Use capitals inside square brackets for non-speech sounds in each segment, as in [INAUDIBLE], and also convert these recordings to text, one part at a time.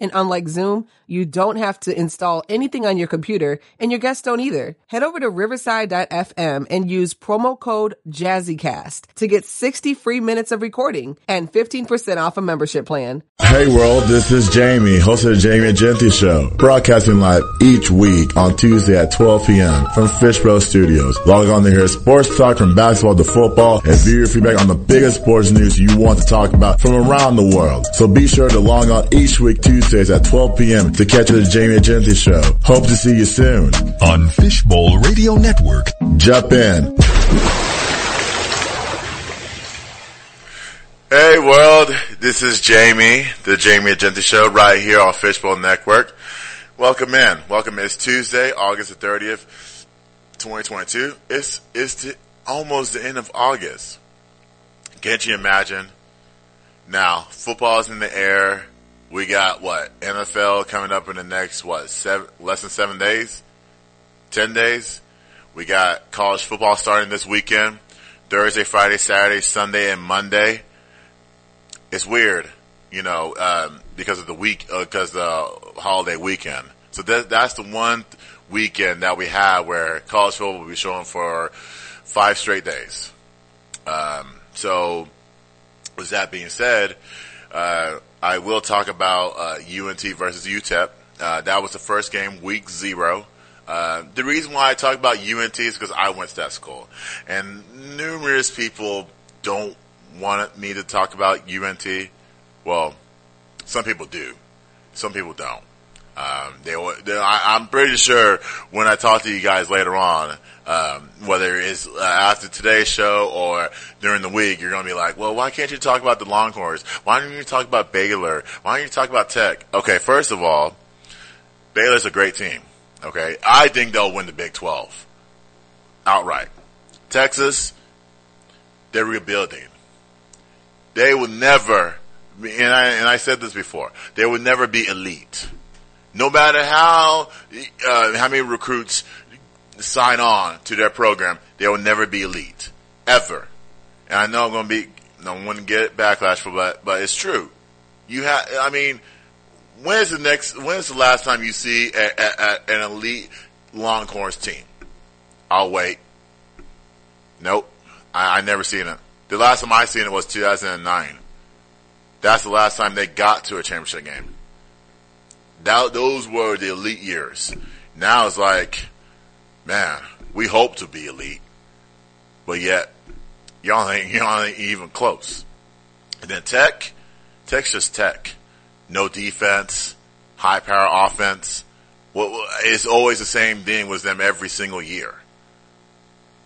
And unlike Zoom, you don't have to install anything on your computer and your guests don't either. Head over to riverside.fm and use promo code JazzyCast to get 60 free minutes of recording and 15% off a membership plan. Hey world, this is Jamie, host of the Jamie and Genty Show, broadcasting live each week on Tuesday at 12 p.m. from Fishbowl Studios. Log on to hear sports talk from basketball to football and view your feedback on the biggest sports news you want to talk about from around the world. So be sure to log on each week Tuesdays at 12 p.m. to catch the Jamie and Genty Show. Hope to see you soon. on Fishbowl Radio Network. Jump in. Hey world, this is Jamie, the Jamie Agenti Show, right here on Fishbowl Network. Welcome in. Welcome. It's Tuesday, August the thirtieth, twenty twenty-two. It's it's the, almost the end of August. Can't you imagine? Now, football's in the air. We got what NFL coming up in the next what seven less than seven days, ten days. We got college football starting this weekend, Thursday, Friday, Saturday, Sunday, and Monday it's weird, you know, um, because of the week, because the holiday weekend. So that, that's the one weekend that we have where college football will be showing for five straight days. Um, so with that being said, uh, I will talk about uh, UNT versus UTEP. Uh, that was the first game, week zero. Uh, the reason why I talk about UNT is because I went to that school, and numerous people don't want me to talk about UNT. Well, some people do, some people don't. Um, they, they I, I'm pretty sure when I talk to you guys later on, um, whether it's uh, after today's show or during the week, you're going to be like, well, why can't you talk about the Longhorns? Why don't you talk about Baylor? Why don't you talk about Tech? Okay, first of all, Baylor's a great team. Okay, I think they'll win the Big 12 outright. Texas, they're rebuilding. They will never, and I, and I said this before, they will never be elite. No matter how, uh, how many recruits sign on to their program, they will never be elite. Ever. And I know I'm going to be, want to get backlash for that, but it's true. You have, I mean, when's the next, when's the last time you see a, a, a, an elite Longhorns team? I'll wait. Nope. I, I never seen it. The last time I seen it was 2009. That's the last time they got to a championship game. That, those were the elite years. Now it's like, man, we hope to be elite, but yet y'all ain't, [LAUGHS] y'all ain't even close. And then tech, just tech. No defense, high power offense. Well, it's always the same thing with them every single year.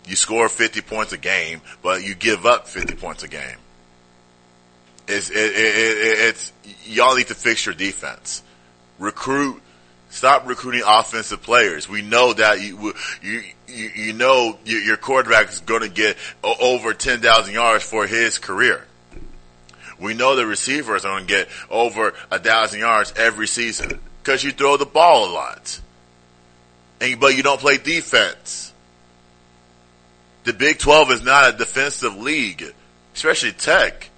You score 50 points a game, but you give up 50 points a game. It's, it, it, it, it's, y'all need to fix your defense. Recruit, stop recruiting offensive players. We know that you, you, you, you know your quarterback is going to get over 10,000 yards for his career. We know the receivers are going to get over a thousand yards every season because you throw the ball a lot. And, but you don't play defense. The Big 12 is not a defensive league, especially tech.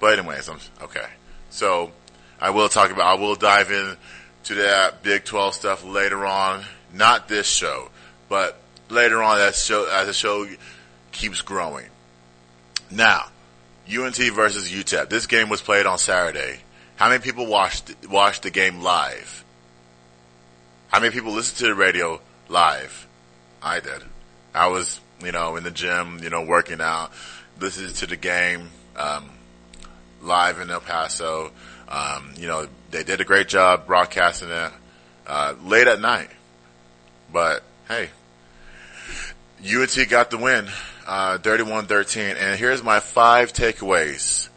But anyways, I'm, okay. So I will talk about, I will dive in to that Big 12 stuff later on. Not this show, but later on show, as the show keeps growing. Now, UNT versus UTEP. This game was played on Saturday. How many people watched watched the game live? How many people listened to the radio live? I did. I was, you know, in the gym, you know, working out, listening to the game um, live in El Paso. Um, you know, they did a great job broadcasting it uh, late at night. But hey, UNT got the win, uh, 31-13. And here's my five takeaways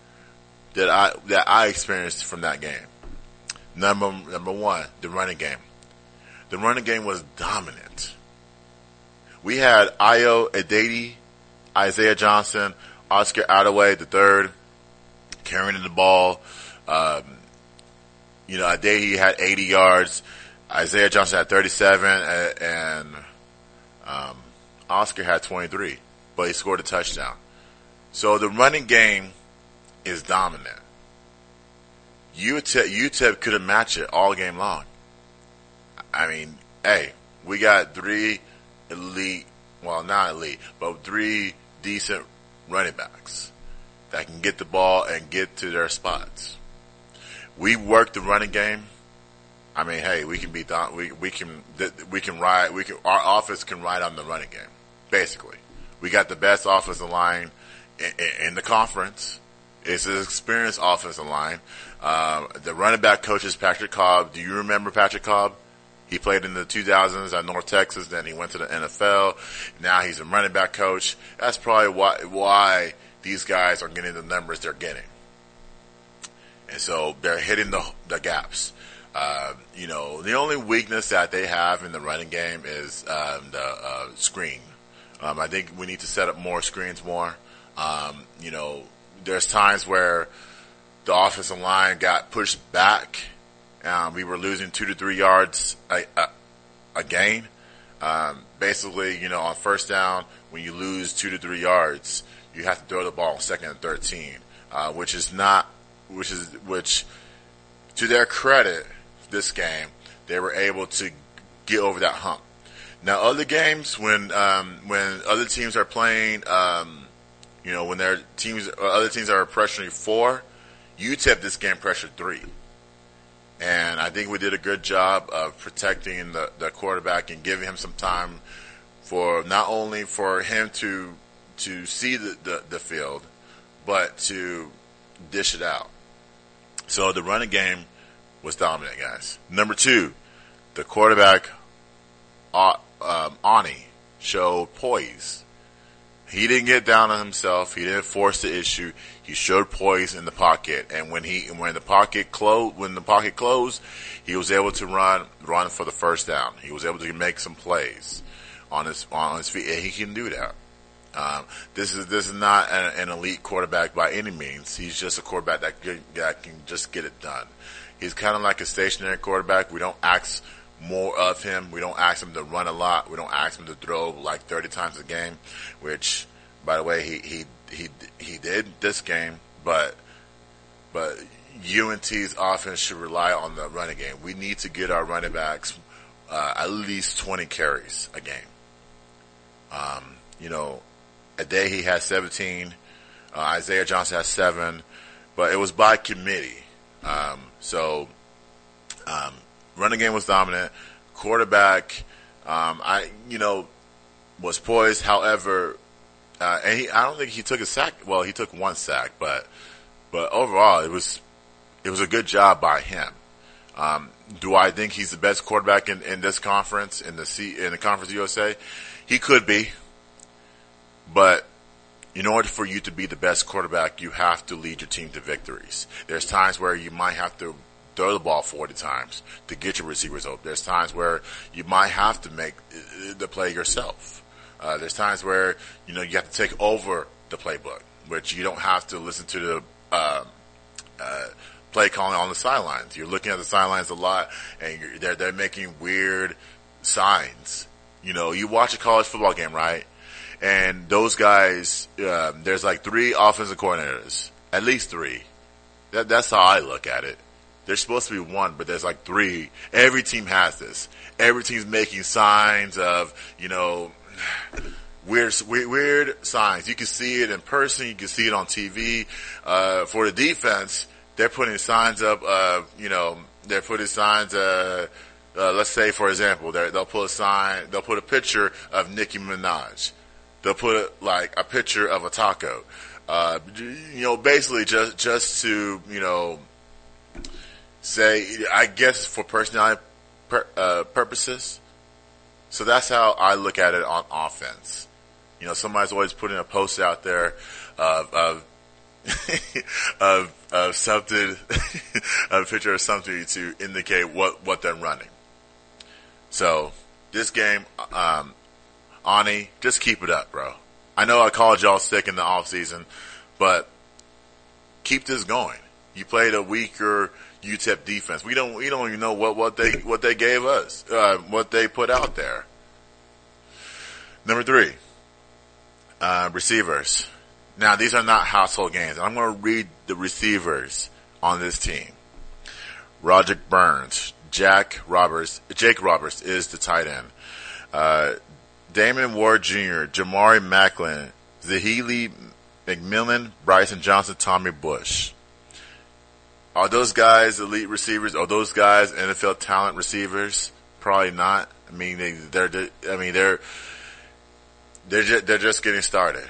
that I that I experienced from that game. Number number one, the running game. The running game was dominant. We had Ayo Adeyi, Isaiah Johnson, Oscar Adaway the third, carrying the ball. Um, you know, Adeyi had 80 yards. Isaiah Johnson had 37, and um, Oscar had 23, but he scored a touchdown. So the running game is dominant. UTEP, UTEP could have matched it all game long. I mean, hey, we got three elite, well, not elite, but three decent running backs that can get the ball and get to their spots. We work the running game. I mean, hey, we can be done. We we can we can ride. We can our office can ride on the running game. Basically, we got the best offensive line in, in the conference. It's an experienced offensive line. Um, the running back coach is Patrick Cobb. Do you remember Patrick Cobb? He played in the 2000s at North Texas. Then he went to the NFL. Now he's a running back coach. That's probably why why these guys are getting the numbers they're getting. And so they're hitting the the gaps. Uh, you know, the only weakness that they have in the running game is um, the uh, screen. Um, I think we need to set up more screens more. Um, you know, there's times where the offensive line got pushed back. Um, we were losing two to three yards a, a, a gain. Um, basically, you know, on first down, when you lose two to three yards, you have to throw the ball second and 13, uh, which is not, which is, which, to their credit, this game, they were able to get over that hump. Now, other games, when, um, when other teams are playing, um, you know, when their teams, uh, other teams are pressuring four, UTEP this game pressured three. And I think we did a good job of protecting the, the quarterback and giving him some time for not only for him to to see the, the, the field, but to dish it out. So the running game was dominant, guys. Number two, the quarterback, uh, um, Aune, showed poise. He didn't get down on himself. He didn't force the issue. He showed poise in the pocket, and when he when the pocket closed, when the pocket closed, he was able to run run for the first down. He was able to make some plays on his on his feet, and he can do that. Um, this is this is not an, an, elite quarterback by any means. He's just a quarterback that can, that can just get it done. He's kind of like a stationary quarterback. We don't ask more of him. We don't ask him to run a lot. We don't ask him to throw like 30 times a game, which, by the way, he he he he did this game. But but UNT's offense should rely on the running game. We need to get our running backs uh, at least 20 carries a game. Um, you know, Adeyi had 17. Uh, Isaiah Johnson has seven, but it was by committee. Um, so, um, running game was dominant. Quarterback, um, I, you know, was poised. However, uh, and he, I don't think he took a sack. Well, he took one sack, but, but overall, it was, it was a good job by him. Um, do I think he's the best quarterback in, in this conference, in the C, in the Conference USA? He could be. But in order for you to be the best quarterback, you have to lead your team to victories. There's times where you might have to throw the ball 40 times to get your receivers open. There's times where you might have to make the play yourself. Uh, there's times where, you know, you have to take over the playbook, which you don't have to listen to the, uh, uh, play calling on the sidelines. You're looking at the sidelines a lot and they're, they're making weird signs. You know, you watch a college football game, right? And those guys, um, there's like three offensive coordinators, at least three. That, that's how I look at it. There's supposed to be one, but there's like three. Every team has this. Every team's making signs of, you know, weird, weird, signs. You can see it in person. You can see it on TV. Uh, for the defense, they're putting signs up. Uh, you know, they're putting signs. Uh, uh, let's say, for example, they'll put a sign. They'll put a picture of Nicki Minaj they'll put like a picture of a taco. Uh, you know, basically just just to you know say, I guess for personality per, uh, purposes. So that's how I look at it on offense. You know, somebody's always putting a post out there of of [LAUGHS] of, of something, [LAUGHS] a picture of something to indicate what what they're running. So this game, um, Aune, just keep it up, bro. I know I called y'all sick in the off season, but keep this going. You played a weaker UTEP defense. We don't we don't even know what what they what they gave us, uh, what they put out there. Number three, uh, receivers. Now these are not household games. I'm going to read the receivers on this team. Roderick Burns, Jack Roberts, Jake Roberts is the tight end. Uh, Damon Ward Jr., Jamari Macklin, Zahili McMillan, Bryson Johnson, Tommy Bush. Are those guys elite receivers? Are those guys NFL talent receivers? Probably not. I mean, they, they're, I mean, they're, they're just, they're just getting started.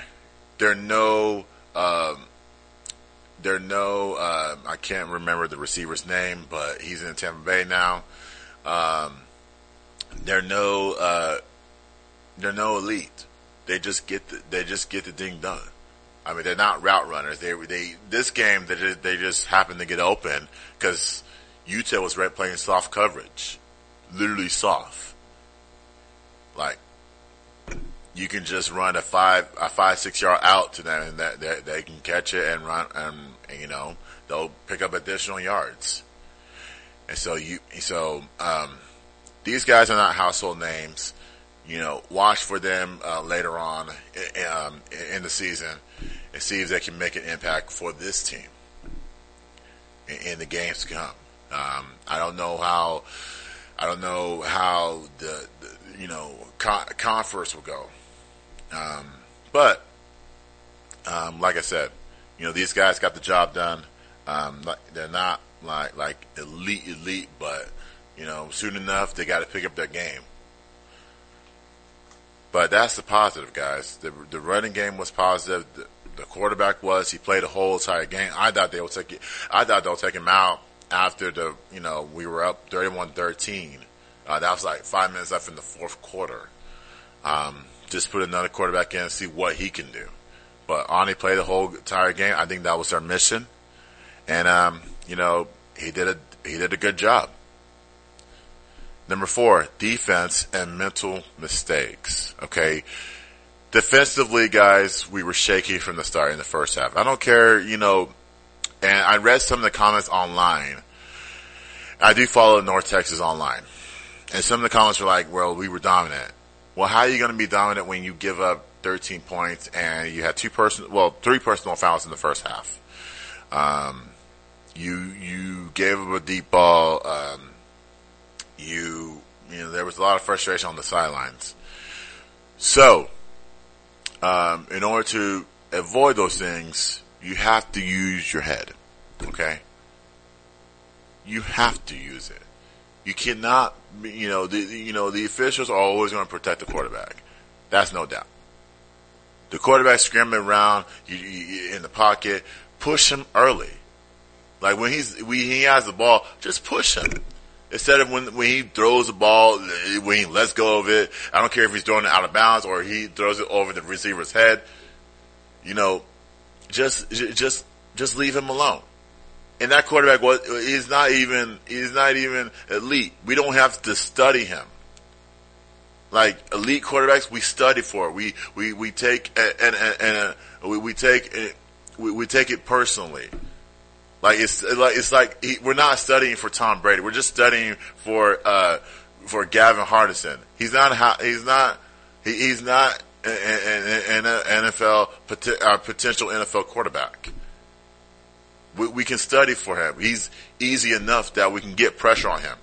They're no, um, they're no, uh, I can't remember the receiver's name, but he's in Tampa Bay now. Um, they're no, uh, they're no elite. They just get the, they just get the thing done. I mean, they're not route runners. They, they, this game, they just, they just happened to get open because UTEP was right playing soft coverage. Literally soft. Like, you can just run a five, a five, six yard out to them and that, they can catch it and run, and, and, you know, they'll pick up additional yards. And so you, so, um, these guys are not household names. You know, watch for them, uh, later on, um, in the season and see if they can make an impact for this team in, in the games to come. Um, I don't know how, I don't know how the, the you know, con- conference will go. Um, but, um, like I said, you know, these guys got the job done. Um, they're not like, like elite, elite, but, you know, soon enough, they got to pick up their game. But that's the positive, guys. The, the running game was positive. The, the quarterback was. He played a whole entire game. I thought they would take it. I thought they'll take him out after the, you know, we were up 31-13. Uh, that was like five minutes left in the fourth quarter. Um, just put another quarterback in and see what he can do. But Aune played the whole entire game. I think that was their mission. And, um, you know, he did a, he did a good job. Number four, defense and mental mistakes. Okay. Defensively, guys, we were shaky from the start in the first half. I don't care, you know, and I read some of the comments online. I do follow North Texas online. And some of the comments were like, well, we were dominant. Well, how are you going to be dominant when you give up 13 points and you had two person, well, three personal fouls in the first half? Um, you, you gave up a deep ball. Um, you, you know, there was a lot of frustration on the sidelines. So, um, in order to avoid those things, you have to use your head. Okay? You have to use it. You cannot, you know, the, you know, the officials are always going to protect the quarterback. That's no doubt. The quarterback scrambling around you, you, in the pocket, push him early. Like when he's, when he has the ball, just push him. Instead of when, when he throws the ball, when he lets go of it, I don't care if he's throwing it out of bounds or he throws it over the receiver's head. You know, just, just, just leave him alone. And that quarterback was, he's not even, he's not even elite. We don't have to study him. Like elite quarterbacks, we study for. We, we, we take, and, and, and, we, we take, we, we take it personally. Like it's like it's like he, we're not studying for Tom Brady. We're just studying for uh, for Gavin Hardison. He's not he's not he, he's not an, an, an NFL potential NFL quarterback. We, we can study for him. He's easy enough that we can get pressure on him.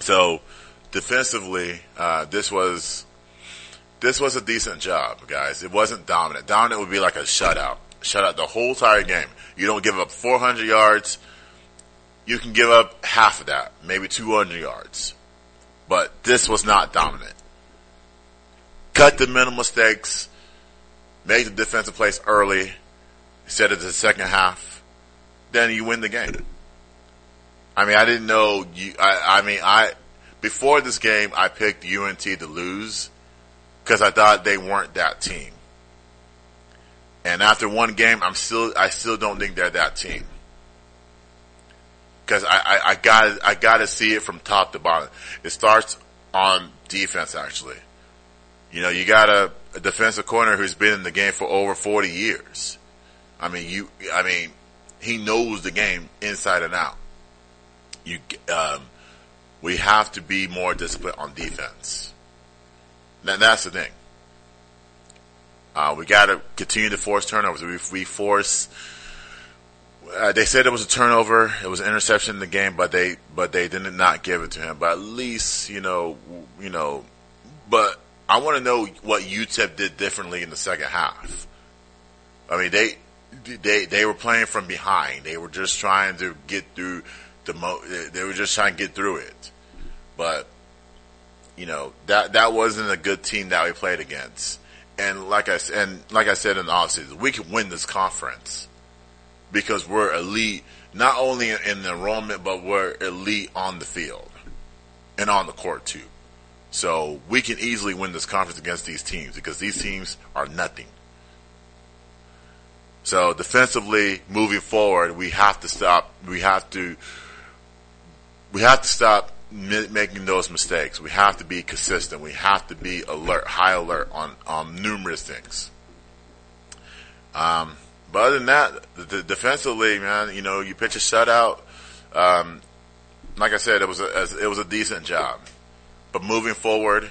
So defensively, uh, this was this was a decent job, guys. It wasn't dominant. Dominant would be like a shutout, shutout the whole entire game. You don't give up 400 yards. You can give up half of that, maybe 200 yards. But this was not dominant. Cut the mental mistakes. Make the defensive plays early. Set it to the second half. Then you win the game. I mean, I didn't know you, I, I mean, I, before this game, I picked UNT to lose because I thought they weren't that team. And after one game, I'm still, I still don't think they're that team. Cause I, I, I got I gotta see it from top to bottom. It starts on defense actually. You know, you got a, a defensive corner who's been in the game for over 40 years. I mean, you, I mean, he knows the game inside and out. You, um, we have to be more disciplined on defense. And that's the thing. Uh, we got to continue to force turnovers. We, we force. Uh, they said it was a turnover. It was an interception in the game, but they but they did not give it to him. But at least you know you know. But I want to know what UTEP did differently in the second half. I mean, they they they were playing from behind. They were just trying to get through the mo. They were just trying to get through it. But you know that that wasn't a good team that we played against. And like I and like I said in the offseason, we can win this conference because we're elite not only in the enrollment, but we're elite on the field and on the court too. So we can easily win this conference against these teams because these teams are nothing. So defensively, moving forward, we have to stop. We have to. We have to stop making those mistakes. We have to be consistent. We have to be alert, high alert on on numerous things. Um, but other than that, the, defensively, man, you know, you pitch a shutout. Um, like I said, it was a it was a decent job. But moving forward,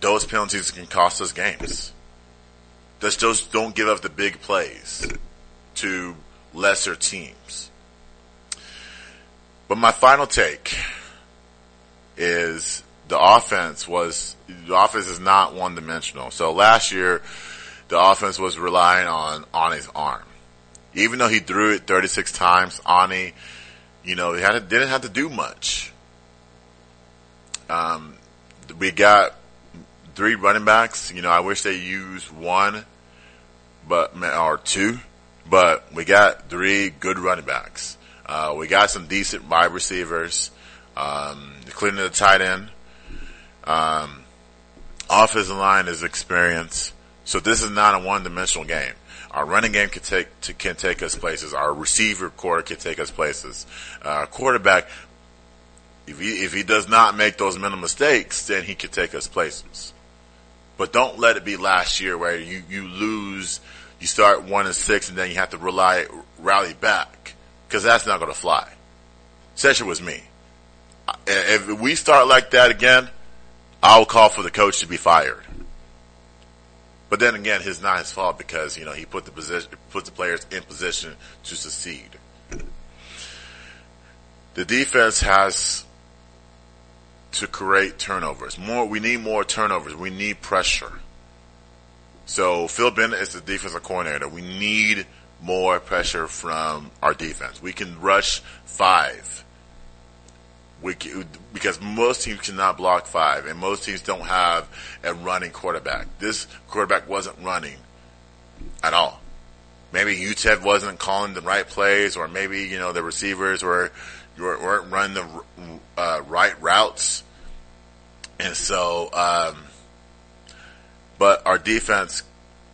those penalties can cost us games. Just, just don't give up the big plays to lesser teams. But my final take is the offense was, the offense is not one dimensional. So last year, the offense was relying on Aune's arm. Even though he threw it 36 times, Ani, you know, he had to, didn't have to do much. Um, we got three running backs. You know, I wish they used one, but or two, but we got three good running backs. Uh, we got some decent wide receivers, um, including the tight end. Um, offensive line is experience. So this is not a one-dimensional game. Our running game can take to, can take us places. Our receiver core can take us places. Uh, quarterback if he, if he does not make those mental mistakes, then he could take us places. But don't let it be last year where you, you lose, you start one and six and then you have to rely, rally back. Cause that's not going to fly. Session was me. Eh, if we start like that again, I'll call for the coach to be fired. But then again, it's not his fault because, you know, he put the position, put the players in position to succeed. The defense has to create turnovers. More, we need more turnovers. We need pressure. So Phil Bennett is the defensive coordinator. We need more pressure from our defense. We can rush five. We can, because most teams cannot block five, and most teams don't have a running quarterback. This quarterback wasn't running at all. Maybe UTEP wasn't calling the right plays, or maybe you know the receivers were weren't running the uh, right routes. And so, um, but our defense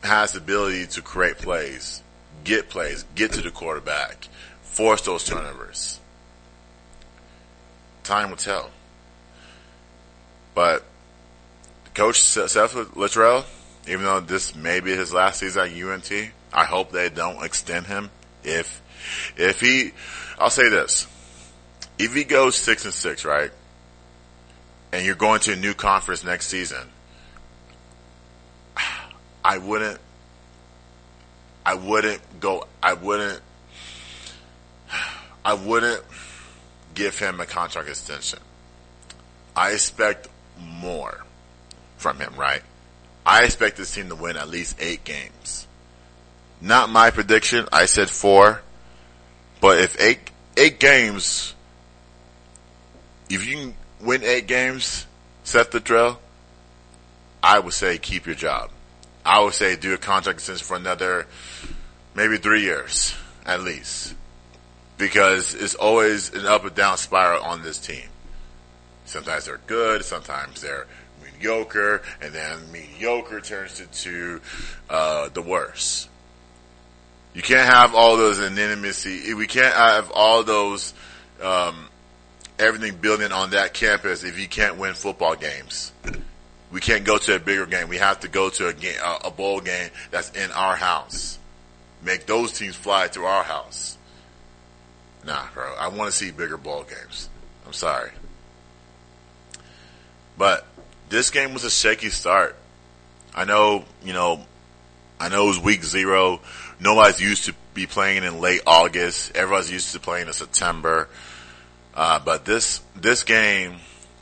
has the ability to create plays, get plays, get to the quarterback, force those turnovers. Time will tell. But Coach Seth Littrell, even though this may be his last season at UNT, I hope they don't extend him. If if he, I'll say this: if he goes six and six, right, and you're going to a new conference next season, I wouldn't, I wouldn't go, I wouldn't, I wouldn't give him a contract extension. I expect more from him, right? I expect this team to win at least eight games. Not my prediction. I said four. But if eight, eight games if you can win eight games, Seth Littrell. I would say keep your job. I would say do a contract extension for another maybe three years at least. Because it's always an up and down spiral on this team. Sometimes they're good, sometimes they're mediocre, and then mediocre turns into uh, the worst. You can't have all those anonymity. We can't have all those um, everything building on that campus if you can't win football games. We can't go to a bigger game. We have to go to a game, a bowl game that's in our house. make those teams fly to our house. Nah, bro. I want to see bigger ball games. I'm sorry. But this game was a shaky start. I know, you know, I know it was week zero. Nobody's used to be playing in late August. Everybody's used to playing in September. Uh, but this this game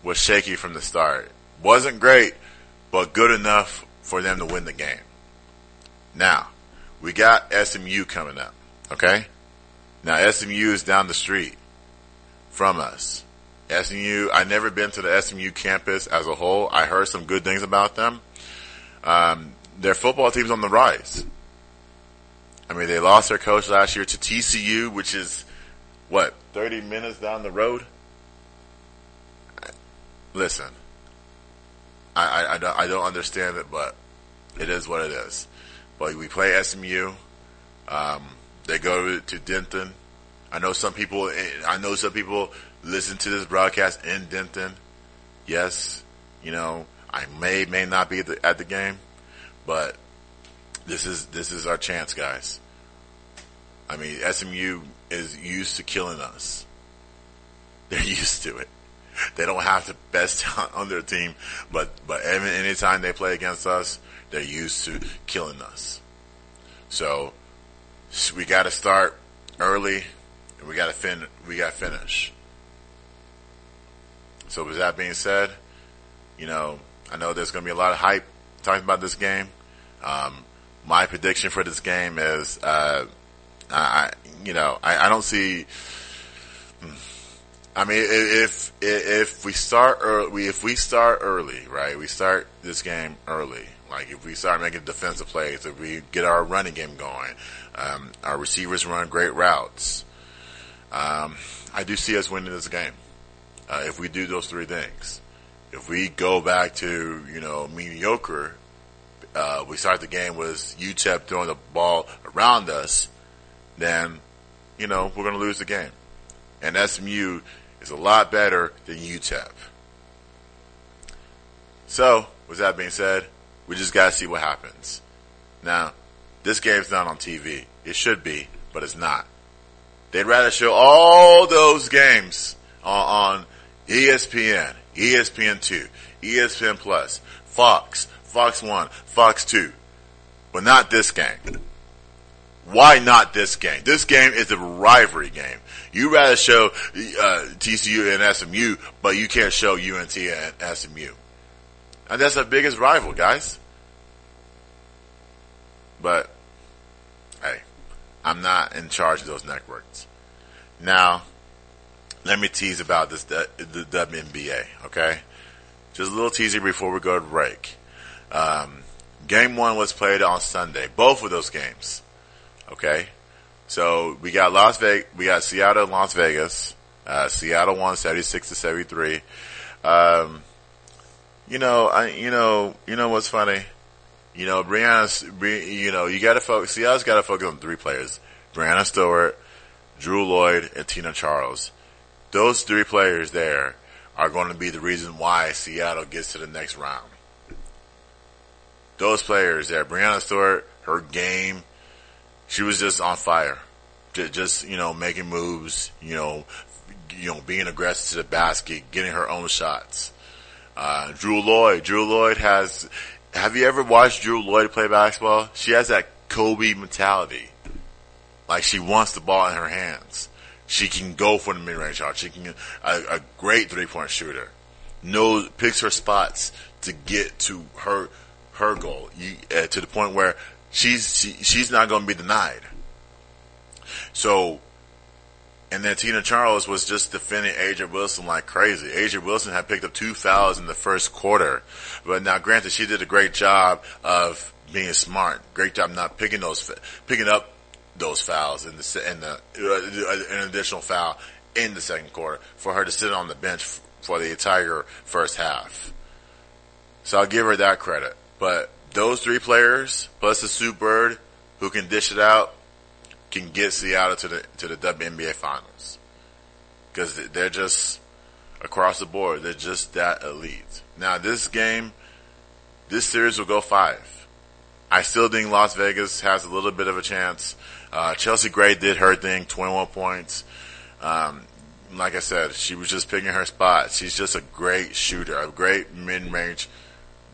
was shaky from the start. wasn't great, but good enough for them to win the game. Now we got SMU coming up. Okay, now SMU is down the street from us. SMU, I never been to the SMU campus as a whole. I heard some good things about them. Um, their football team's on the rise. I mean, they lost their coach last year to TCU, which is what 30 minutes down the road. Listen, I, I, I, don't, I don't understand it, but it is what it is. But we play SMU. Um, they go to Denton. I know some people. I know some people listen to this broadcast in Denton. Yes, you know I may may not be at the, at the game, but this is this is our chance, guys. I mean, SMU is used to killing us. They're [LAUGHS] used to it. [LAUGHS] They don't have the best talent on their team, but but every, anytime they play against us, they're used to killing us. So we got to start early, and we got to fin we got finish. So with that being said, you know I know there's going to be a lot of hype talking about this game. Um, my prediction for this game is, uh, I, you know, I, I, don't see. I mean, if if we start early, if we start early, right? We start this game early. Like if we start making defensive plays, if we get our running game going, um, our receivers run great routes. Um, I do see us winning this game uh, if we do those three things. If we go back to you know mediocre, uh, we start the game with UTEP throwing the ball around us, then you know we're going to lose the game. And SMU is a lot better than UTEP. So, with that being said, we just got to see what happens. Now, this game's not on TV. It should be, but it's not. They'd rather show all those games on, on ESPN, ESPN2, ESPN Plus, Fox, Fox 1, Fox 2, but not this game. Why not this game? This game is a rivalry game. You rather show uh, TCU and SMU, but you can't show UNT and SMU. And that's the biggest rival, guys. But, hey, I'm not in charge of those networks. Now, let me tease about this the, the WNBA, okay? Just a little teaser before we go to break. Um, game one was played on Sunday. Both of those games, okay? So we got Las Vegas, we got Seattle and Las Vegas. Uh, Seattle won 76 to 73. Um, you know, I, you know, you know what's funny? You know, Breanna, you know, you gotta focus, Seattle's gotta focus on three players. Breanna Stewart, Jewell Loyd, and Tina Charles. Those three players there are going to be the reason why Seattle gets to the next round. Those players there, Breanna Stewart, her game, she was just on fire. Just, you know, making moves, you know, you know, being aggressive to the basket, getting her own shots. Uh, Jewell Loyd, Jewell Loyd has, have you ever watched Jewell Loyd play basketball? She has that Kobe mentality. Like she wants the ball in her hands. She can go for the mid-range shot. She can, a, a great three-point shooter. Knows, picks her spots to get to her, her goal. You, uh, to the point where she's, she, she's not going to be denied. So, and then Tina Charles was just defending A'ja Wilson like crazy. A'ja Wilson had picked up two fouls in the first quarter. But now granted, she did a great job of being smart. Great job not picking those, picking up those fouls in the in the uh, an additional foul in the second quarter for her to sit on the bench for the entire first half. So I'll give her that credit. But those three players plus the Sue Bird who can dish it out can get Seattle to the to the WNBA finals because they're just across the board. They're just that elite. Now this game, this series will go five. I still think Las Vegas has a little bit of a chance. Uh, Chelsea Gray did her thing, 21 points. Um, like I said, she was just picking her spot. She's just a great shooter, a great mid-range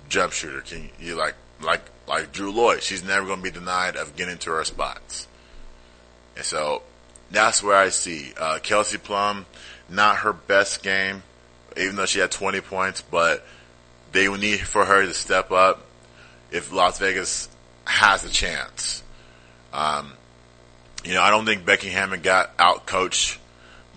jump shooter. Can you like like like Jewell Loyd? She's never going to be denied of getting to her spots. And so that's where I see uh, Kelsey Plum. Not her best game, even though she had 20 points, but they would need for her to step up if Las Vegas has a chance. Um, you know, I don't think Becky Hammon got out coached,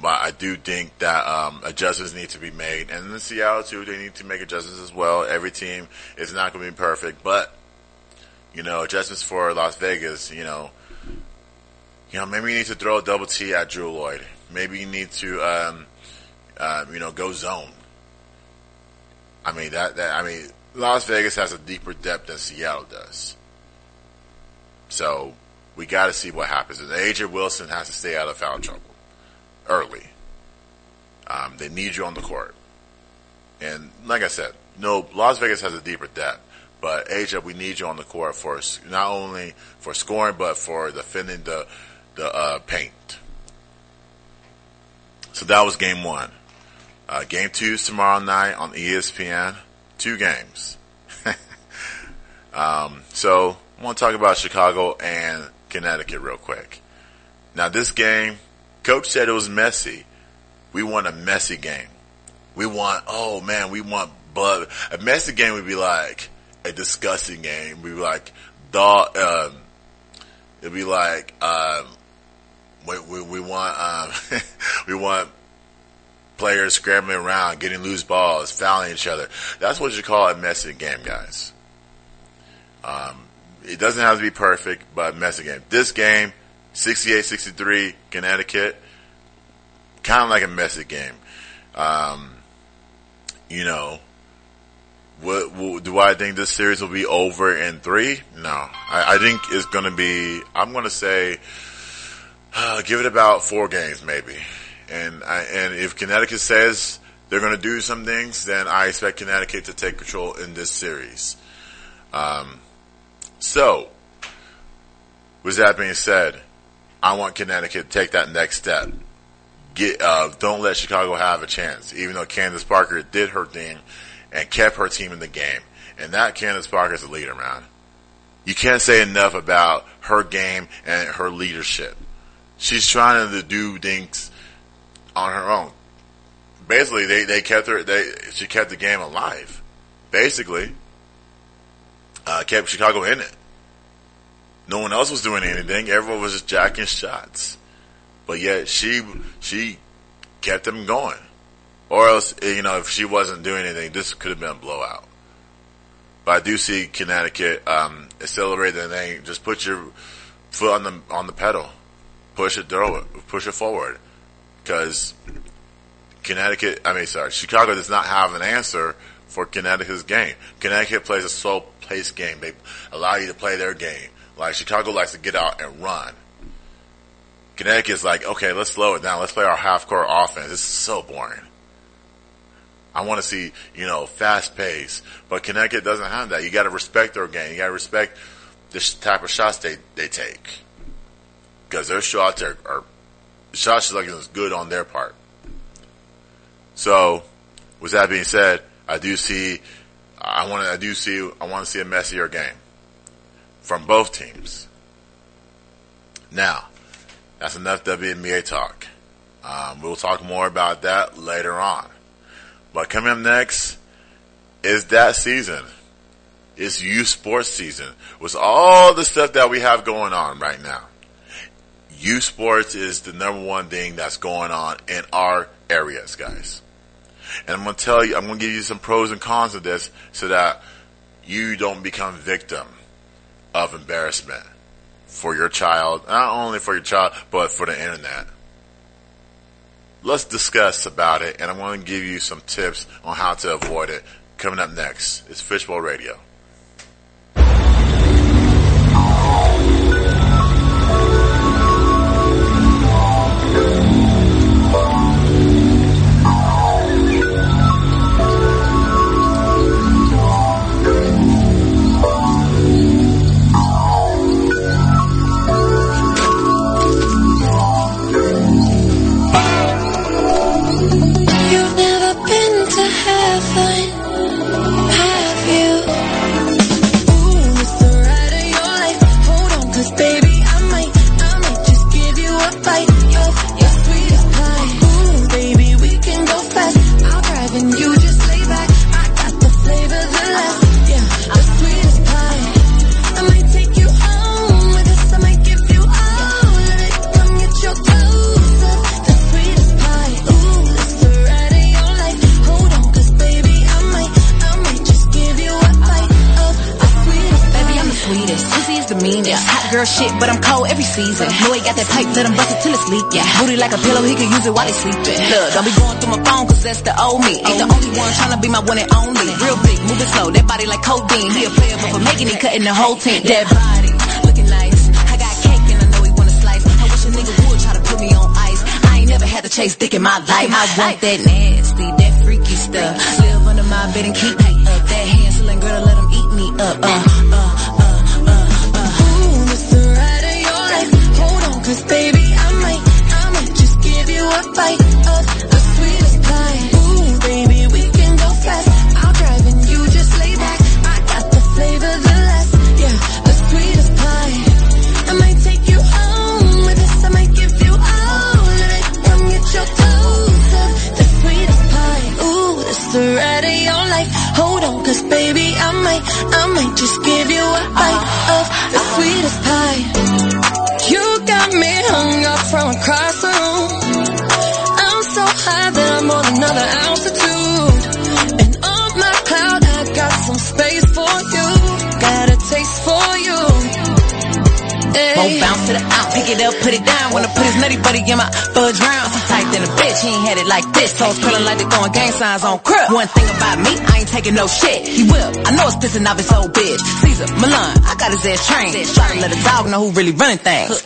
but I do think that um, adjustments need to be made. And in Seattle too, they need to make adjustments as well. Every team is not going to be perfect, but you know, adjustments for Las Vegas. You know, you know, maybe you need to throw a double T at Jewell Loyd. Maybe you need to, um, um, you know, go zone. I mean that, that I mean Las Vegas has a deeper depth than Seattle does. So we got to see what happens. And A'ja Wilson has to stay out of foul trouble early. Um, they need you on the court. And like I said, no, Las Vegas has a deeper depth. But A'ja, we need you on the court for not only for scoring, but for defending the the uh, paint. So that was game one. Uh, game two is tomorrow night on ESPN. Two games. [LAUGHS] um, so I want to talk about Chicago and Connecticut real quick. Now this game, coach said it was messy. We want a messy game. We want, oh man, we want blood. A messy game would be like a disgusting game. We'd be like, um, it'd be like, um, we, we, we want, um, [LAUGHS] we want players scrambling around, getting loose balls, fouling each other. That's what you call a messy game, guys. Um, it doesn't have to be perfect, but messy game. This game, 68-63, Connecticut, kind of like a messy game. Um, you know, what, what, do I think this series will be over in three? No, I, I think it's going to be. I'm going to say, uh, give it about four games, maybe. And I, and if Connecticut says they're going to do some things, then I expect Connecticut to take control in this series. Um, so, with that being said, I want Connecticut to take that next step. Get, uh, don't let Chicago have a chance, even though Candace Parker did her thing and kept her team in the game. And that Candace Parker is a leader, man. You can't say enough about her game and her leadership. She's trying to do things on her own. Basically, they, they kept her, they, she kept the game alive. Basically uh, kept Chicago in it. No one else was doing anything. Everyone was just jacking shots. But yet she, she kept them going. Or else, you know, if she wasn't doing anything, this could have been a blowout. But I do see Connecticut, um, accelerate the thing. Just put your foot on the, on the pedal. Push it, throw it, push it forward. Cause Connecticut, I mean, sorry, Chicago does not have an answer for Connecticut's game. Connecticut plays a slow pace game. They allow you to play their game. Like Chicago likes to get out and run. Connecticut's like, okay, let's slow it down. Let's play our half court offense. This is so boring. I want to see, you know, fast pace. But Connecticut doesn't have that. You got to respect their game. You got to respect this type of shots they, they take. Because their shots are, are shots are good on their part. So, with that being said, I do see I want to, I do see, I want to see a messier game from both teams. Now, that's enough WNBA talk. Um, we'll talk more about that later on. But coming up next is that season. It's youth sports season with all the stuff that we have going on right now. Youth sports is the number one thing that's going on in our areas, guys. And I'm going to tell you, I'm going to give you some pros and cons of this so that you don't become victim of embarrassment for your child, not only for your child, but for the internet. Let's discuss about it and I'm going to give you some tips on how to avoid it coming up next. It's Fishbowl Radio. Season. Know he got that pipe, let him bust it till it's leak. Yeah, booty like a pillow, he can use it while he sleeping. Look, don't be going through my phone, cause that's the old me. Ain't the only one trying to be my one and only. Real big, moving slow, that body like codeine. He a player, but for making it, cutting the whole team. That body, looking nice. I got cake and I know he wanna slice. I wish a nigga would try to put me on ice. I ain't never had to chase dick in my life. I want that nasty, that freaky stuff. Live under my bed and keep me up. That and Gretel, let him eat me up. Uh, hung up from across the room. I'm so high that I'm on another altitude. And on my cloud, I got some space for you. Got a taste for you. Hey. Won't bounce to the out, pick it up, put it down. Wanna put his nutty buddy in my fudge round. So tight than a bitch, he ain't had it like this. Toes curling like they throwing gang signs on crib. One thing about me, I ain't taking no shit. He will, I know it's pissing off his old bitch. Cesar, Millan, I got his ass trained. Try to let a dog know who really running things.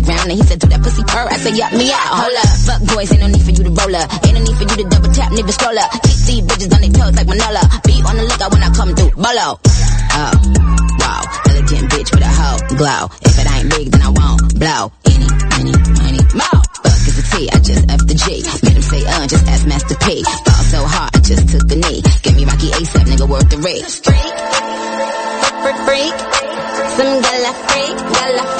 the ground?" And he said, "Do that pussy purr?" I said, "Yup me out." Hold up, fuck boys, ain't no need for you to roll up. Ain't no need for you to double tap, nigga scroll up. Keep these bitches on their toes like Manolo. Be on the lookout when I come through. Bolo. Oh, wow, elegant bitch with a hoe glow. If it ain't big, then I won't blow. Any, any, money, more. Fuck is the T, I just F the G. Made him say, uh, just ask Master P. Fall so hard, I just took a knee. Give me Rocky ASAP, nigga, worth the risk. Freak, freak, freak. Some gala freak, gala freak,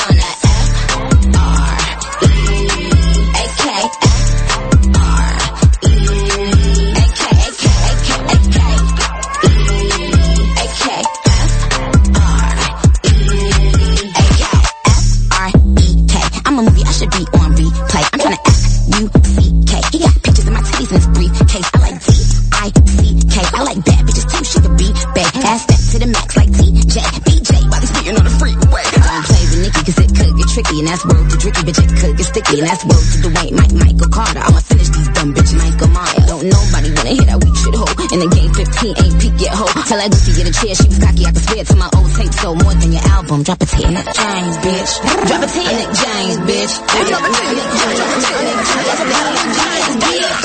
And that's word to tricky, bitch. It cook, it's sticky, and that's word to Dwayne, Mike, Michael Carter. I'ma finish these dumb bitch Michael Myers. Don't nobody wanna hear that weak shit hoe. In the game 15 ain't peak yet hoe. Tell that goofy get a chair, she was cocky, I can swear to my old tape. So more than your album. Drop a T T Nick James, bitch. Drop a T Nick James, bitch.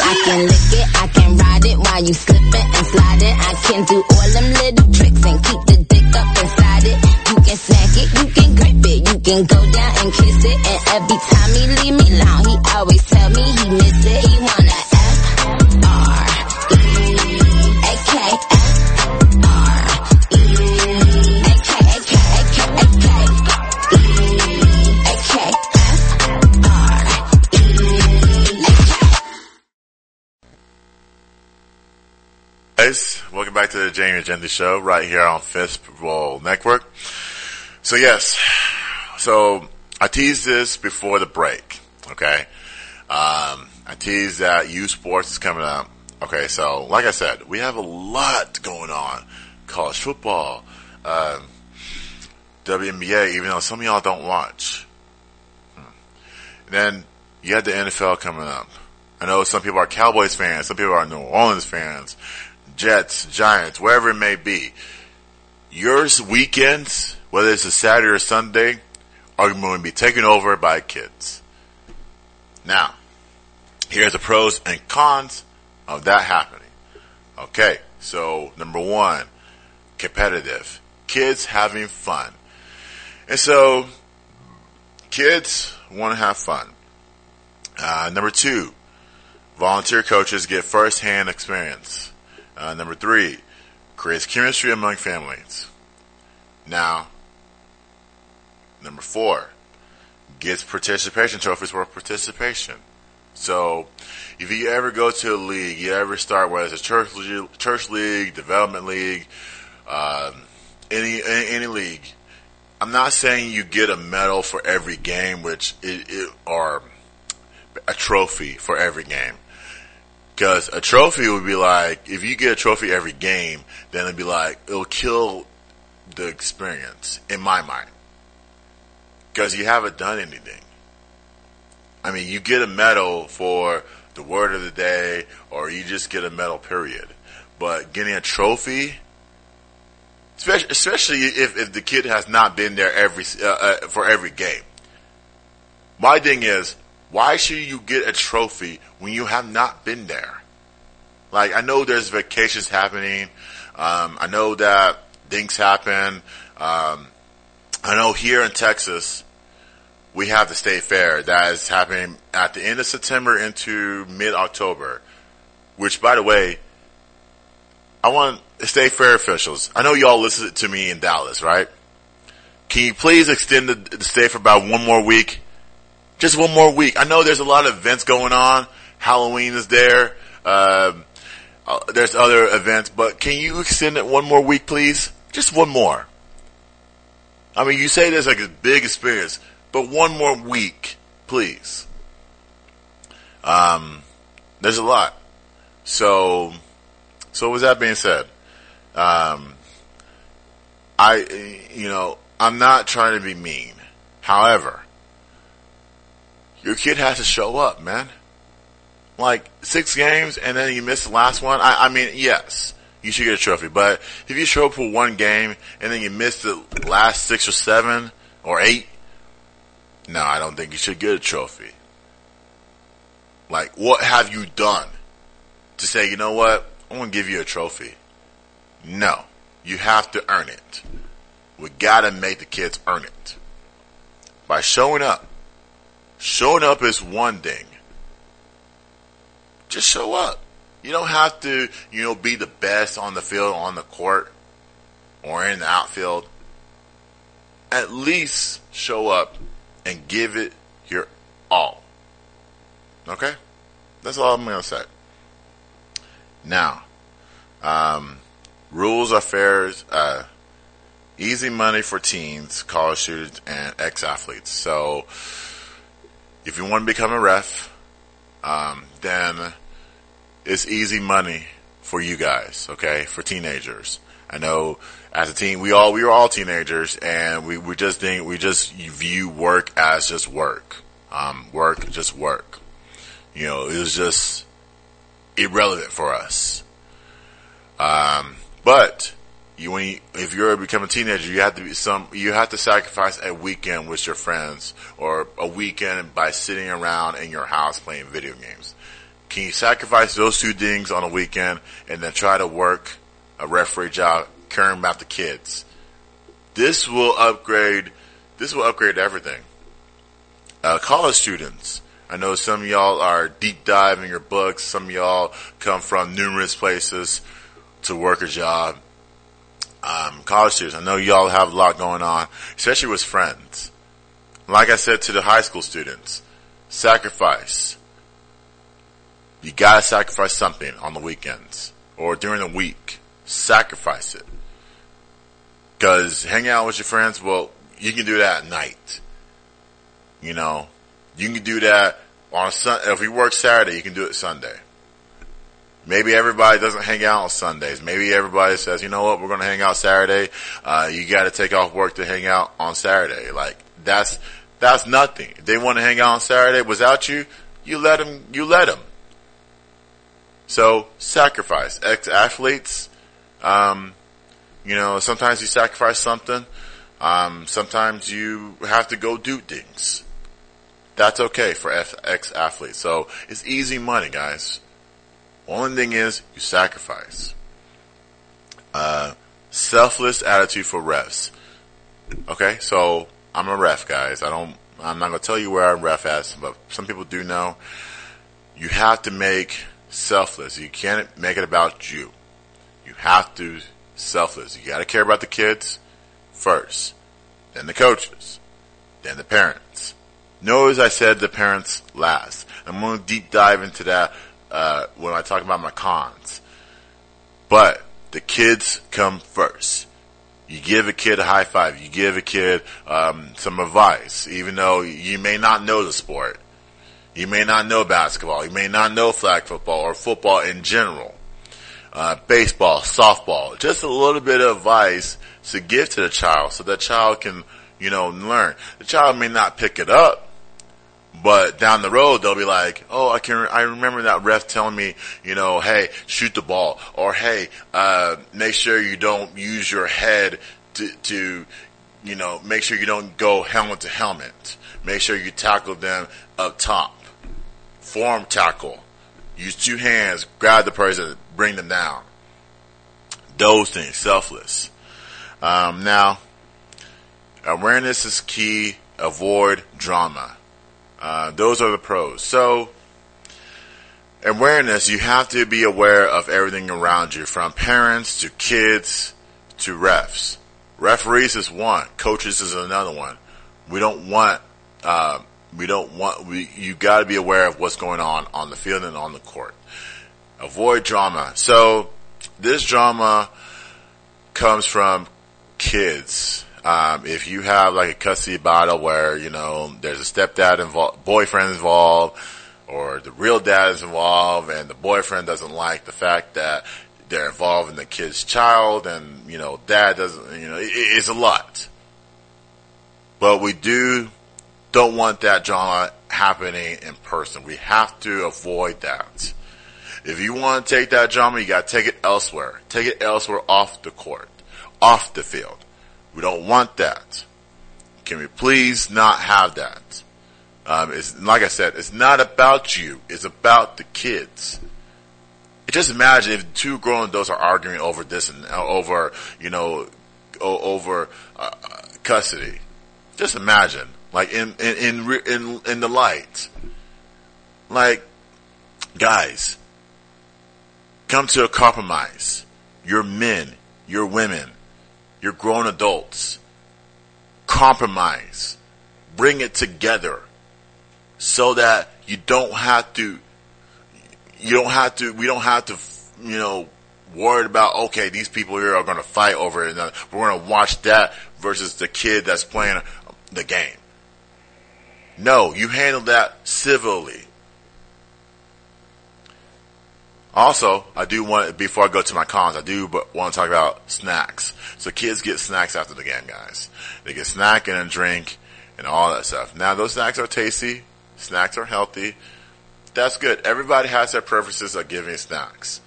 I can lick it, I can ride it while you slipping and sliding. I can do all them little tricks and keep can go down and kiss it. And every time he leave me alone, he always tell me he miss it. He wanna. Welcome back to the Jamie Agenda Show right here on Fistball Network. So yes, so I teased this before the break. Okay, um, I teased that U Sports is coming up. Okay, so like I said, we have a lot going on: college football, um, WNBA. Even though some of y'all don't watch, Hmm. then you have the NFL coming up. I know some people are Cowboys fans, some people are New Orleans fans, Jets, Giants, wherever it may be. Yours weekends, whether it's a Saturday or Sunday, are going to be taken over by kids. Now, here's the pros and cons of that happening. Okay, so number one, competitive. Kids having fun. And so, kids want to have fun. Uh, number two, volunteer coaches get first-hand experience. Uh, number three, creates chemistry among families. Now, number four, gets participation trophies for participation. So, if you ever go to a league, you ever start whether it's a church league, church league, development league, um, any, any any league, I'm not saying you get a medal for every game, which it, it or a trophy for every game. Because a trophy would be like, if you get a trophy every game, then it'd be like, it'll kill the experience, in my mind. Because you haven't done anything. I mean, you get a medal for the word of the day, or you just get a medal, period. But getting a trophy, especially, if, if the kid has not been there every, uh, uh, for every game. My thing is, why should you get a trophy when you have not been there? Like, I know there's vacations happening. Um, I know that things happen. Um, I know here in Texas, we have the state fair that is happening at the end of September into mid-October, which by the way, I want state fair officials. I know y'all listen to me in Dallas, right? Can you please extend the, the stay for about one more week? Just one more week. I know there's a lot of events going on. Halloween is there. Um, uh, there's other events, but can you extend it one more week, please? Just one more. I mean, you say there's like a big experience, but one more week, please. Um, there's a lot. So, so with that being said, um, I, you know, I'm not trying to be mean. However, your kid has to show up, man. Like six games and then you miss the last one. I, I mean, yes, you should get a trophy. But if you show up for one game and then you miss the last six or seven or eight, no, I don't think you should get a trophy. Like, what have you done to say, you know what? I'm gonna give you a trophy. No, you have to earn it. We gotta make the kids earn it by showing up. Showing up is one thing. Just show up. You don't have to, you know, be the best on the field, on the court, or in the outfield. At least show up and give it your all. Okay? That's all I'm going to say. Now, um, rules are fair, uh, easy money for teens, college students, and ex-athletes. So, if you want to become a ref, um, then it's easy money for you guys, okay? For teenagers. I know as a teen, we all, we were all teenagers and we, we just think, we just view work as just work. Um, work, just work. You know, it was just irrelevant for us. Um, but you, when you, if you're become a teenager, you have to be some, you have to sacrifice a weekend with your friends or a weekend by sitting around in your house playing video games. Can you sacrifice those two things on a weekend and then try to work a referee job caring about the kids? This will upgrade, this will upgrade everything. Uh, college students. I know some of y'all are deep diving your books. Some of y'all come from numerous places to work a job. Um, college students, I know y'all have a lot going on, especially with friends. Like I said to the high school students, sacrifice. You gotta sacrifice something on the weekends or during the week. Sacrifice it. Cause hanging out with your friends, well, you can do that at night. You know, you can do that on Sun. If you work Saturday, you can do it Sunday. Maybe everybody doesn't hang out on Sundays. Maybe everybody says, you know what, we're going to hang out Saturday. Uh, you got to take off work to hang out on Saturday. Like that's that's nothing. If they want to hang out on Saturday without you, you let them. You let them. So sacrifice. Ex athletes, um, you know, sometimes you sacrifice something. Um, sometimes you have to go do things. That's okay for ex athletes. So it's easy money, guys. Only thing is you sacrifice. Uh, selfless attitude for refs. Okay, so I'm a ref, guys. I don't. I'm not gonna tell you where I ref at, but some people do know. You have to make selfless. You can't make it about you. You have to selfless. You got to care about the kids first, then the coaches, then the parents. Notice I said the parents last. I'm going to deep dive into that uh, when I talk about my cons. But the kids come first. You give a kid a high five. You give a kid um, some advice, even though you may not know the sport. You may not know basketball. You may not know flag football or football in general. Uh, baseball, softball, just a little bit of advice to give to the child so the child can, you know, learn. The child may not pick it up, but down the road they'll be like, "Oh, I can. I remember that ref telling me, you know, hey, shoot the ball, or hey, uh, make sure you don't use your head to, to, you know, make sure you don't go helmet to helmet. Make sure you tackle them up top. Form tackle. Use two hands, grab the person, bring them down. Those things, selfless. Um, now, awareness is key. Avoid drama. Uh, those are the pros. So, awareness, you have to be aware of everything around you, from parents to kids to refs. Referees is one, coaches is another one. We don't want, uh, we don't want, we, you gotta be aware of what's going on on the field and on the court. Avoid drama. So, this drama comes from kids. Um, if you have like a custody battle where, you know, there's a stepdad involved, boyfriend involved, or the real dad is involved and the boyfriend doesn't like the fact that they're involved in the kid's child and, you know, dad doesn't, you know, it, it's a lot. But we do, don't want that drama happening in person. We have to avoid that. If you want to take that drama, you got to take it elsewhere. Take it elsewhere off the court, off the field. We don't want that. Can we please not have that? Um, it's like I said, it's not about you. It's about the kids. Just imagine if two grown adults are arguing over this and uh, over, you know, over uh, custody. Just imagine, like in in in in, in the light, like guys, come to a compromise. You're men, you're women, you're grown adults. Compromise. Bring it together so that you don't have to, you don't have to, we don't have to, you know, worried about, okay, these people here are going to fight over it. And we're going to watch that versus the kid that's playing the game. No, you handle that civilly. Also, I do want, before I go to my cons, I do but want to talk about snacks. So kids get snacks after the game, guys. They get snack and a drink and all that stuff. Now, those snacks are tasty. Snacks are healthy. That's good. Everybody has their preferences of giving snacks.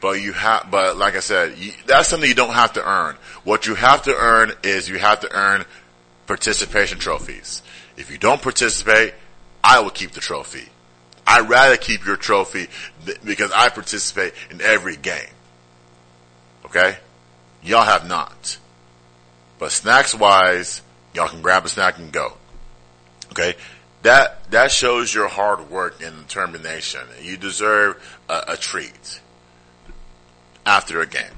But you have, but like I said, you, that's something you don't have to earn. What you have to earn is you have to earn participation trophies. If you don't participate, I will keep the trophy. I'd rather keep your trophy th- because I participate in every game. Okay? Y'all have not. But snacks wise, y'all can grab a snack and go. Okay? That, that shows your hard work and determination. You deserve a, a treat after a game.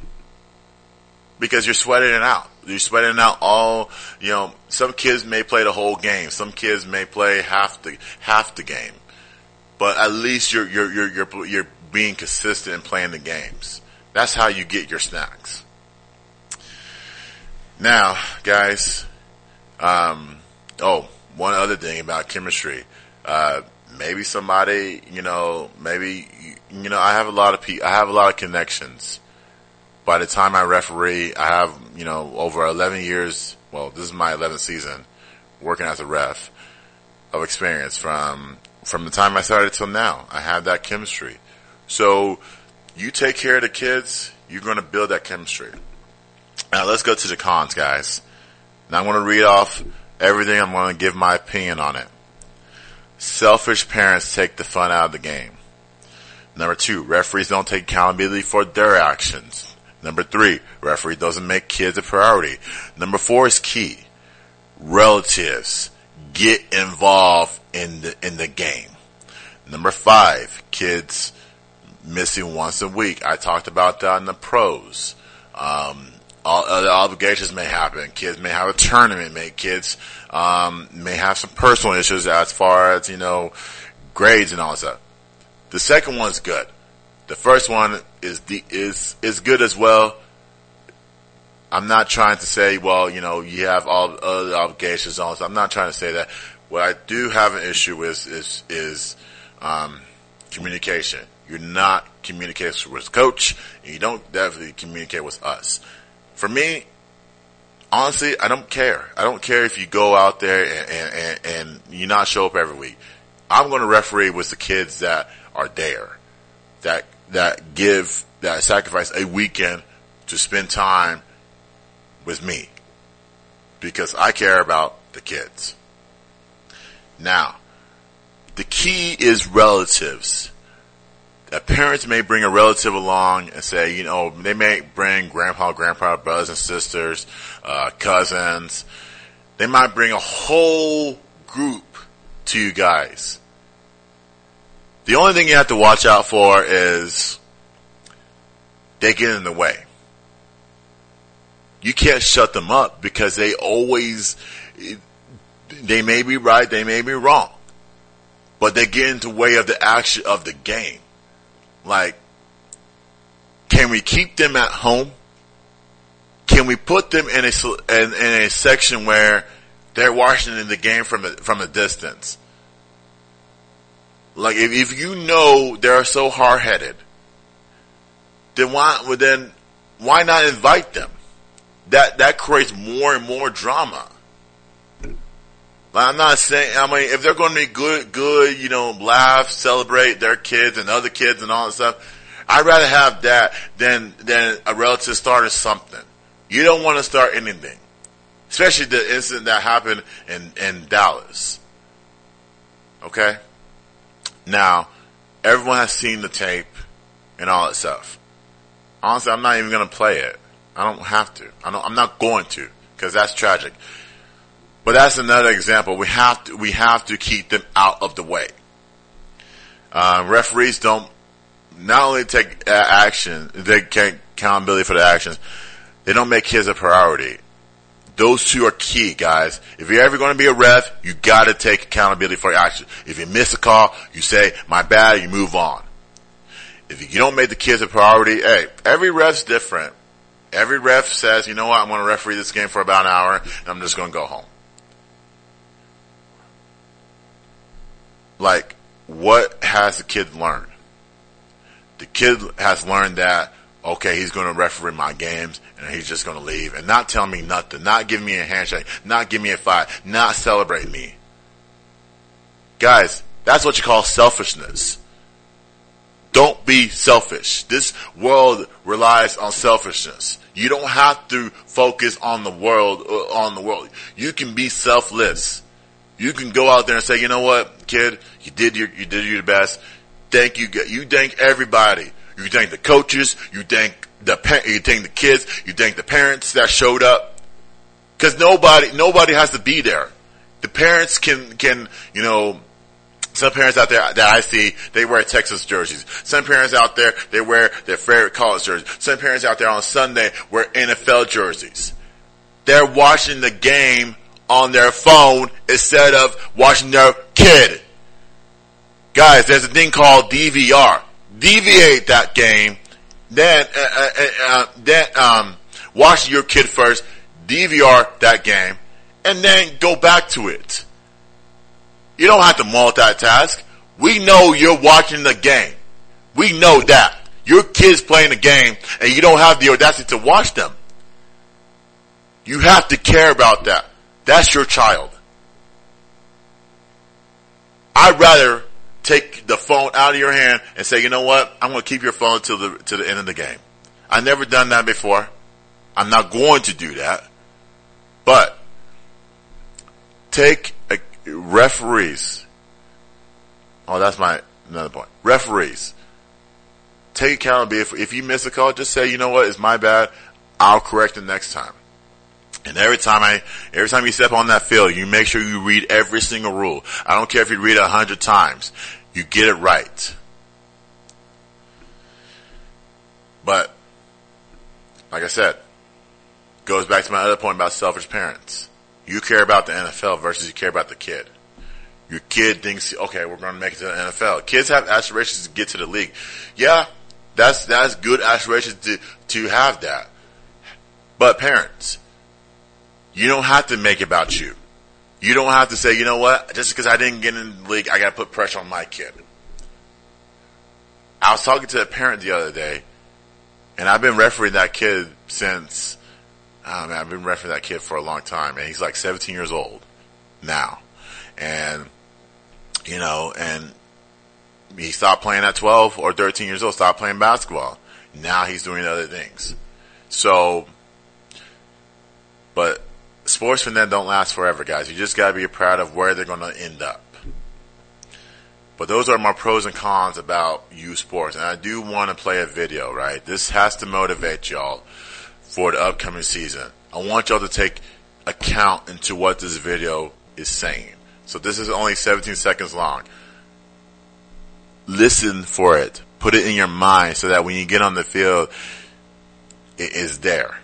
Because you're sweating it out. You're sweating it out all, you know, some kids may play the whole game. Some kids may play half the, half the game. But at least you're, you're, you're, you're, you're being consistent in playing the games. That's how you get your snacks. Now, guys, um, oh, one other thing about chemistry. Uh, maybe somebody, you know, maybe, you know, I have a lot of pe- I have a lot of connections. By the time I referee, I have, you know, over 11 years, well, this is my 11th season working as a ref of experience from, from the time I started till now. I have that chemistry. So you take care of the kids, you're going to build that chemistry. Now let's go to the cons, guys. Now I'm going to read off everything. I'm going to give my opinion on it. Selfish parents take the fun out of the game. Number two, referees don't take accountability for their actions. Number three, referee doesn't make kids a priority. Number four is key. Relatives get involved in the, in the game. Number five, kids missing once a week. I talked about that in the pros. Um, all other obligations may happen. Kids may have a tournament. May kids um, may have some personal issues as far as you know grades and all that stuff. The second one's good. The first one is the, is is good as well. I'm not trying to say, well, you know, you have all other obligations on. I'm not trying to say that. What I do have an issue with is is um, communication. You're not communicating with coach, and you don't definitely communicate with us. For me, honestly, I don't care. I don't care if you go out there and, and, and, and you not show up every week. I'm going to referee with the kids that are there, that that give that sacrifice a weekend to spend time with me, because I care about the kids. Now, the key is relatives. That parents may bring a relative along and say, you know, they may bring grandpa, grandpa, brothers and sisters, uh, cousins. They might bring a whole group to you guys. The only thing you have to watch out for is they get in the way. You can't shut them up because they always, they may be right, they may be wrong, but they get in the way of the action of the game. Like, can we keep them at home? Can we put them in a in, in a section where they're watching the game from a, from a distance? Like, if, if you know they're so hard headed, then why well, then why not invite them? That that creates more and more drama. I'm not saying, I mean, if they're going to be good, good, you know, laugh, celebrate their kids and other kids and all that stuff, I'd rather have that than, than a relative started something. You don't want to start anything. Especially the incident that happened in, in Dallas. Okay? Now, everyone has seen the tape and all that stuff. Honestly, I'm not even going to play it. I don't have to. I don't, I'm not going to because that's tragic. But that's another example. We have to, we have to keep them out of the way. Uh, referees don't not only take uh, action, they take accountability for the actions. They don't make kids a priority. Those two are key, guys. If you're ever going to be a ref, you got to take accountability for your actions. If you miss a call, you say, "My bad," you move on. If you don't make the kids a priority, hey, every ref's different. Every ref says, "You know what? I'm going to referee this game for about an hour, and I'm just going to go home." like what has the kid learned? The kid has learned that okay, he's going to referee my games and he's just going to leave and not tell me nothing, not give me a handshake, not give me a fight, not celebrate me. Guys, that's what you call selfishness. Don't be selfish. This world relies on selfishness. You don't have to focus on the world, uh, on the world. You can be selfless. You can go out there and say, you know what, kid, you did your, you did your best. Thank you. You thank everybody. You thank the coaches. You thank the you thank the kids. You thank the parents that showed up. Cause nobody, nobody has to be there. The parents can, can, you know, some parents out there that I see, they wear Texas jerseys. Some parents out there, they wear their favorite college jerseys. Some parents out there on Sunday wear NFL jerseys. They're watching the game on their phone instead of watching their kid. Guys, there's a thing called DVR. Deviate that game, then, uh, uh, uh, uh, then, um, watch your kid first, DVR that game, and then go back to it. You don't have to multitask. We know you're watching the game. We know that. Your kid's playing the game and you don't have the audacity to watch them. You have to care about that. That's your child. I'd rather take the phone out of your hand and say, you know what? I'm going to keep your phone till the, to the end of the game. I've never done that before. I'm not going to do that. But take referees. Oh, that's my another point. Referees. Take accountability. If, if you miss a call, just say, you know what, it's my bad. I'll correct it next time. And every time I, every time you step on that field, you make sure you read every single rule. I don't care if you read it a hundred times. You get it right. But, like I said, goes back to my other point about selfish parents. You care about the NFL versus you care about the kid. Your kid thinks, okay, we're going to make it to the NFL. Kids have aspirations to get to the league. Yeah, that's, that's good aspirations to, to have that. But parents, you don't have to make it about you. You don't have to say, you know what, just because I didn't get in the league, I got to put pressure on my kid. I was talking to a parent the other day, and I've been refereeing that kid since, Ah, man, I've been refereeing that kid for a long time, and he's like 17 years old now. And, you know, and he stopped playing at 12 or 13 years old, stopped playing basketball. Now he's doing other things. So, but sports for them don't last forever, guys. You just gotta be proud of where they're gonna end up. But those are my pros and cons about youth sports. And I do want to play a video, right? This has to motivate y'all for the upcoming season. I want y'all to take account into what this video is saying. So this is only 17 seconds long. Listen for it. Put it in your mind so that when you get on the field, it is there.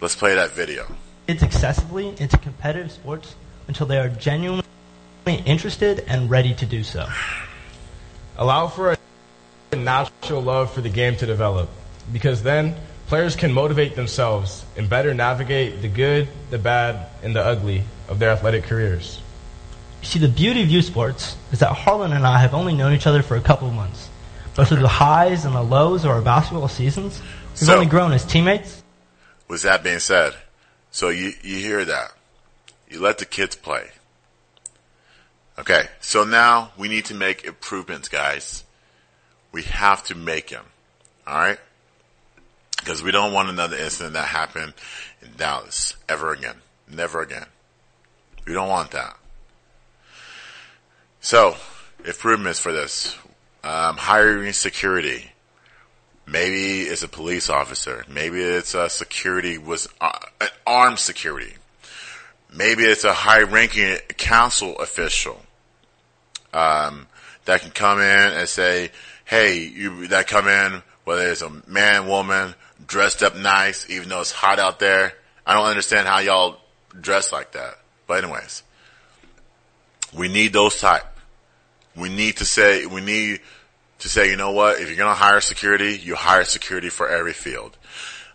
Let's play that video. kids excessively into competitive sports until they are genuinely interested and ready to do so. Allow for a natural love for the game to develop because then players can motivate themselves and better navigate the good, the bad, and the ugly of their athletic careers. You see, the beauty of youth sports is that Harlan and I have only known each other for a couple of months. But through the highs and the lows of our basketball seasons, we've So- only grown as teammates With that being said, so you, you hear that. You let the kids play. Okay, so now we need to make improvements, guys. We have to make them. Alright? Because we don't want another incident that happened in Dallas ever again. Never again. We don't want that. So, improvements for this. Um, hiring security. Maybe it's a police officer. Maybe it's a security was uh, an armed security. Maybe it's a high-ranking council official um, that can come in and say, "Hey, you that come in, whether it's a man, woman, dressed up nice, even though it's hot out there. I don't understand how y'all dress like that. But anyways, we need those type. We need to say we need to say, you know what? If you're going to hire security, you hire security for every field.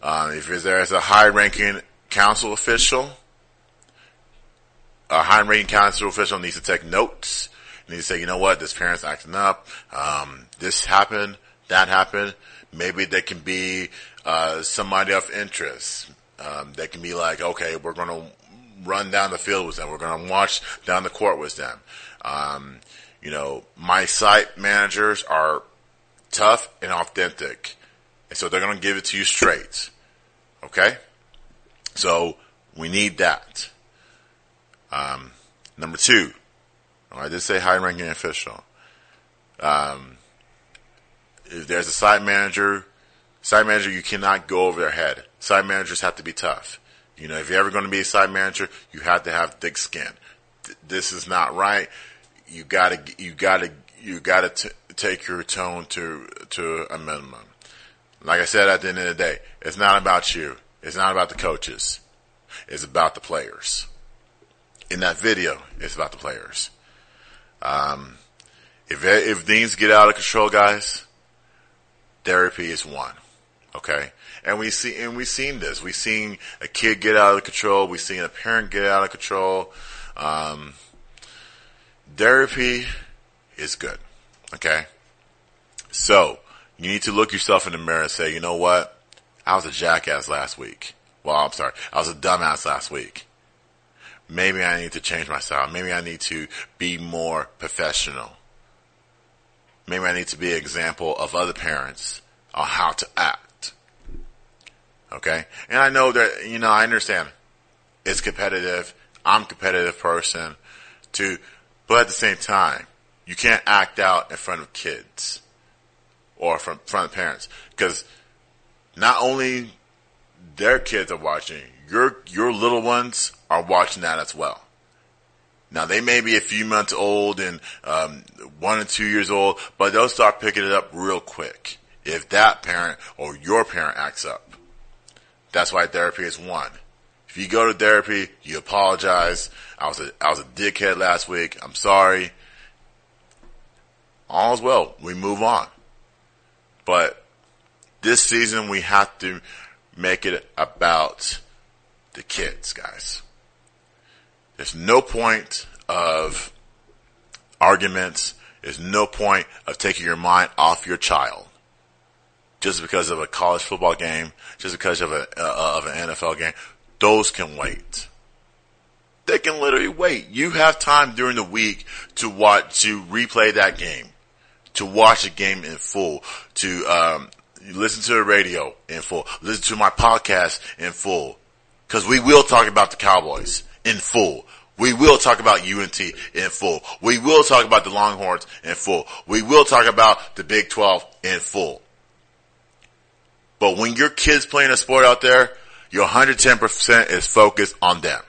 Um, if there's a high-ranking council official, a high-ranking council official needs to take notes. Needs to say, you know what? This parent's acting up. Um, this happened. That happened. Maybe they can be uh, somebody of interest. Um, they can be like, okay, we're going to run down the field with them. We're going to march down the court with them. Um, You know, my site managers are tough and authentic. And so they're going to give it to you straight. Okay? So we need that. Um, number two, oh, I did say high ranking official. Um, if there's a site manager, site manager, you cannot go over their head. Site managers have to be tough. You know, if you're ever going to be a site manager, you have to have thick skin. Th- this is not right. You gotta, you gotta, you gotta t- take your tone to, to a minimum. Like I said at the end of the day, it's not about you. It's not about the coaches. It's about the players. In that video, it's about the players. Um, if, if things get out of control, guys, therapy is one. Okay. And we see, and we've seen this. We've seen a kid get out of control. We've seen a parent get out of control. Um, therapy is good. Okay. So you need to look yourself in the mirror and say, you know what? I was a jackass last week. Well, I'm sorry. I was a dumbass last week. Maybe I need to change my style. Maybe I need to be more professional. Maybe I need to be an example of other parents on how to act. Okay? And I know that, you know, I understand it's competitive. I'm a competitive person too. But at the same time, you can't act out in front of kids or from front of parents because not only their kids are watching, your, your little ones are watching that as well. Now they may be a few months old and um, one or two years old, but they'll start picking it up real quick if that parent or your parent acts up. That's why therapy is one. If you go to therapy, you apologize. I was a I was a dickhead last week. I'm sorry. All's well. We move on. But this season we have to make it about the kids, guys. There's no point of arguments. There's no point of taking your mind off your child just because of a college football game, just because of a uh, of an NFL game. Those can wait. They can literally wait. You have time during the week to watch to replay that game, to watch the game in full, to um, listen to the radio in full, listen to my podcast in full, because we will talk about the Cowboys in full. We will talk about UNT in full. We will talk about the Longhorns in full. We will talk about the Big 12 in full. But when your kid's playing a sport out there, your 110% is focused on them.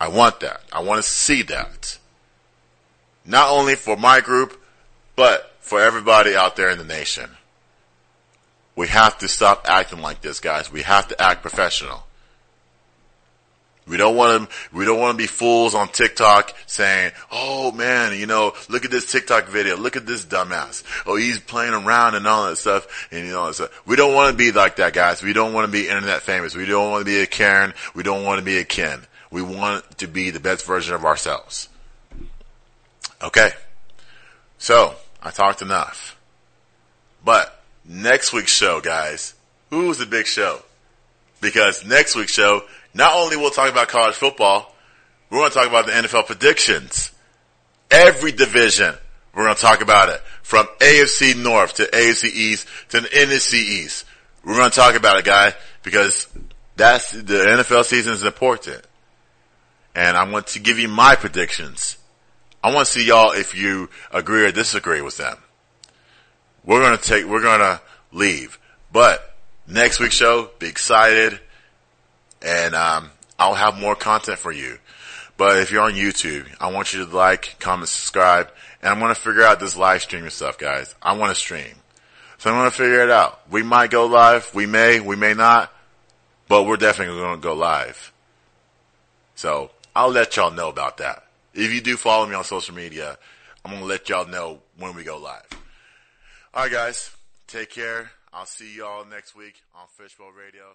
I want that. I want to see that. Not only for my group, but for everybody out there in the nation. We have to stop acting like this, guys. We have to act professional. We don't want to, we don't want to be fools on TikTok saying, oh man, you know, look at this TikTok video. Look at this dumbass. Oh, he's playing around and all that stuff. And you know, we don't want to be like that, guys. We don't want to be internet famous. We don't want to be a Karen. We don't want to be a Ken. We want to be the best version of ourselves. Okay. So, I talked enough. But, next week's show, guys, who's the big show? Because next week's show, not only we'll talk about college football, we're going to talk about the NFL predictions. Every division, we're going to talk about it. From AFC North to AFC East to the NFC East. We're going to talk about it, guys, because that's, the NFL season is important. And I want to give you my predictions. I want to see y'all if you agree or disagree with them. We're going to take, we're going to leave. But next week's show, be excited and um, I'll have more content for you. But if you're on YouTube, I want you to like, comment, subscribe, and I'm going to figure out this live streaming stuff, guys. I want to stream. So I'm going to figure it out. We might go live. We may, we may not, but we're definitely going to go live. So I'll let y'all know about that. If you do follow me on social media, I'm going to let y'all know when we go live. All right, guys. Take care. I'll see y'all next week on Fishbowl Radio.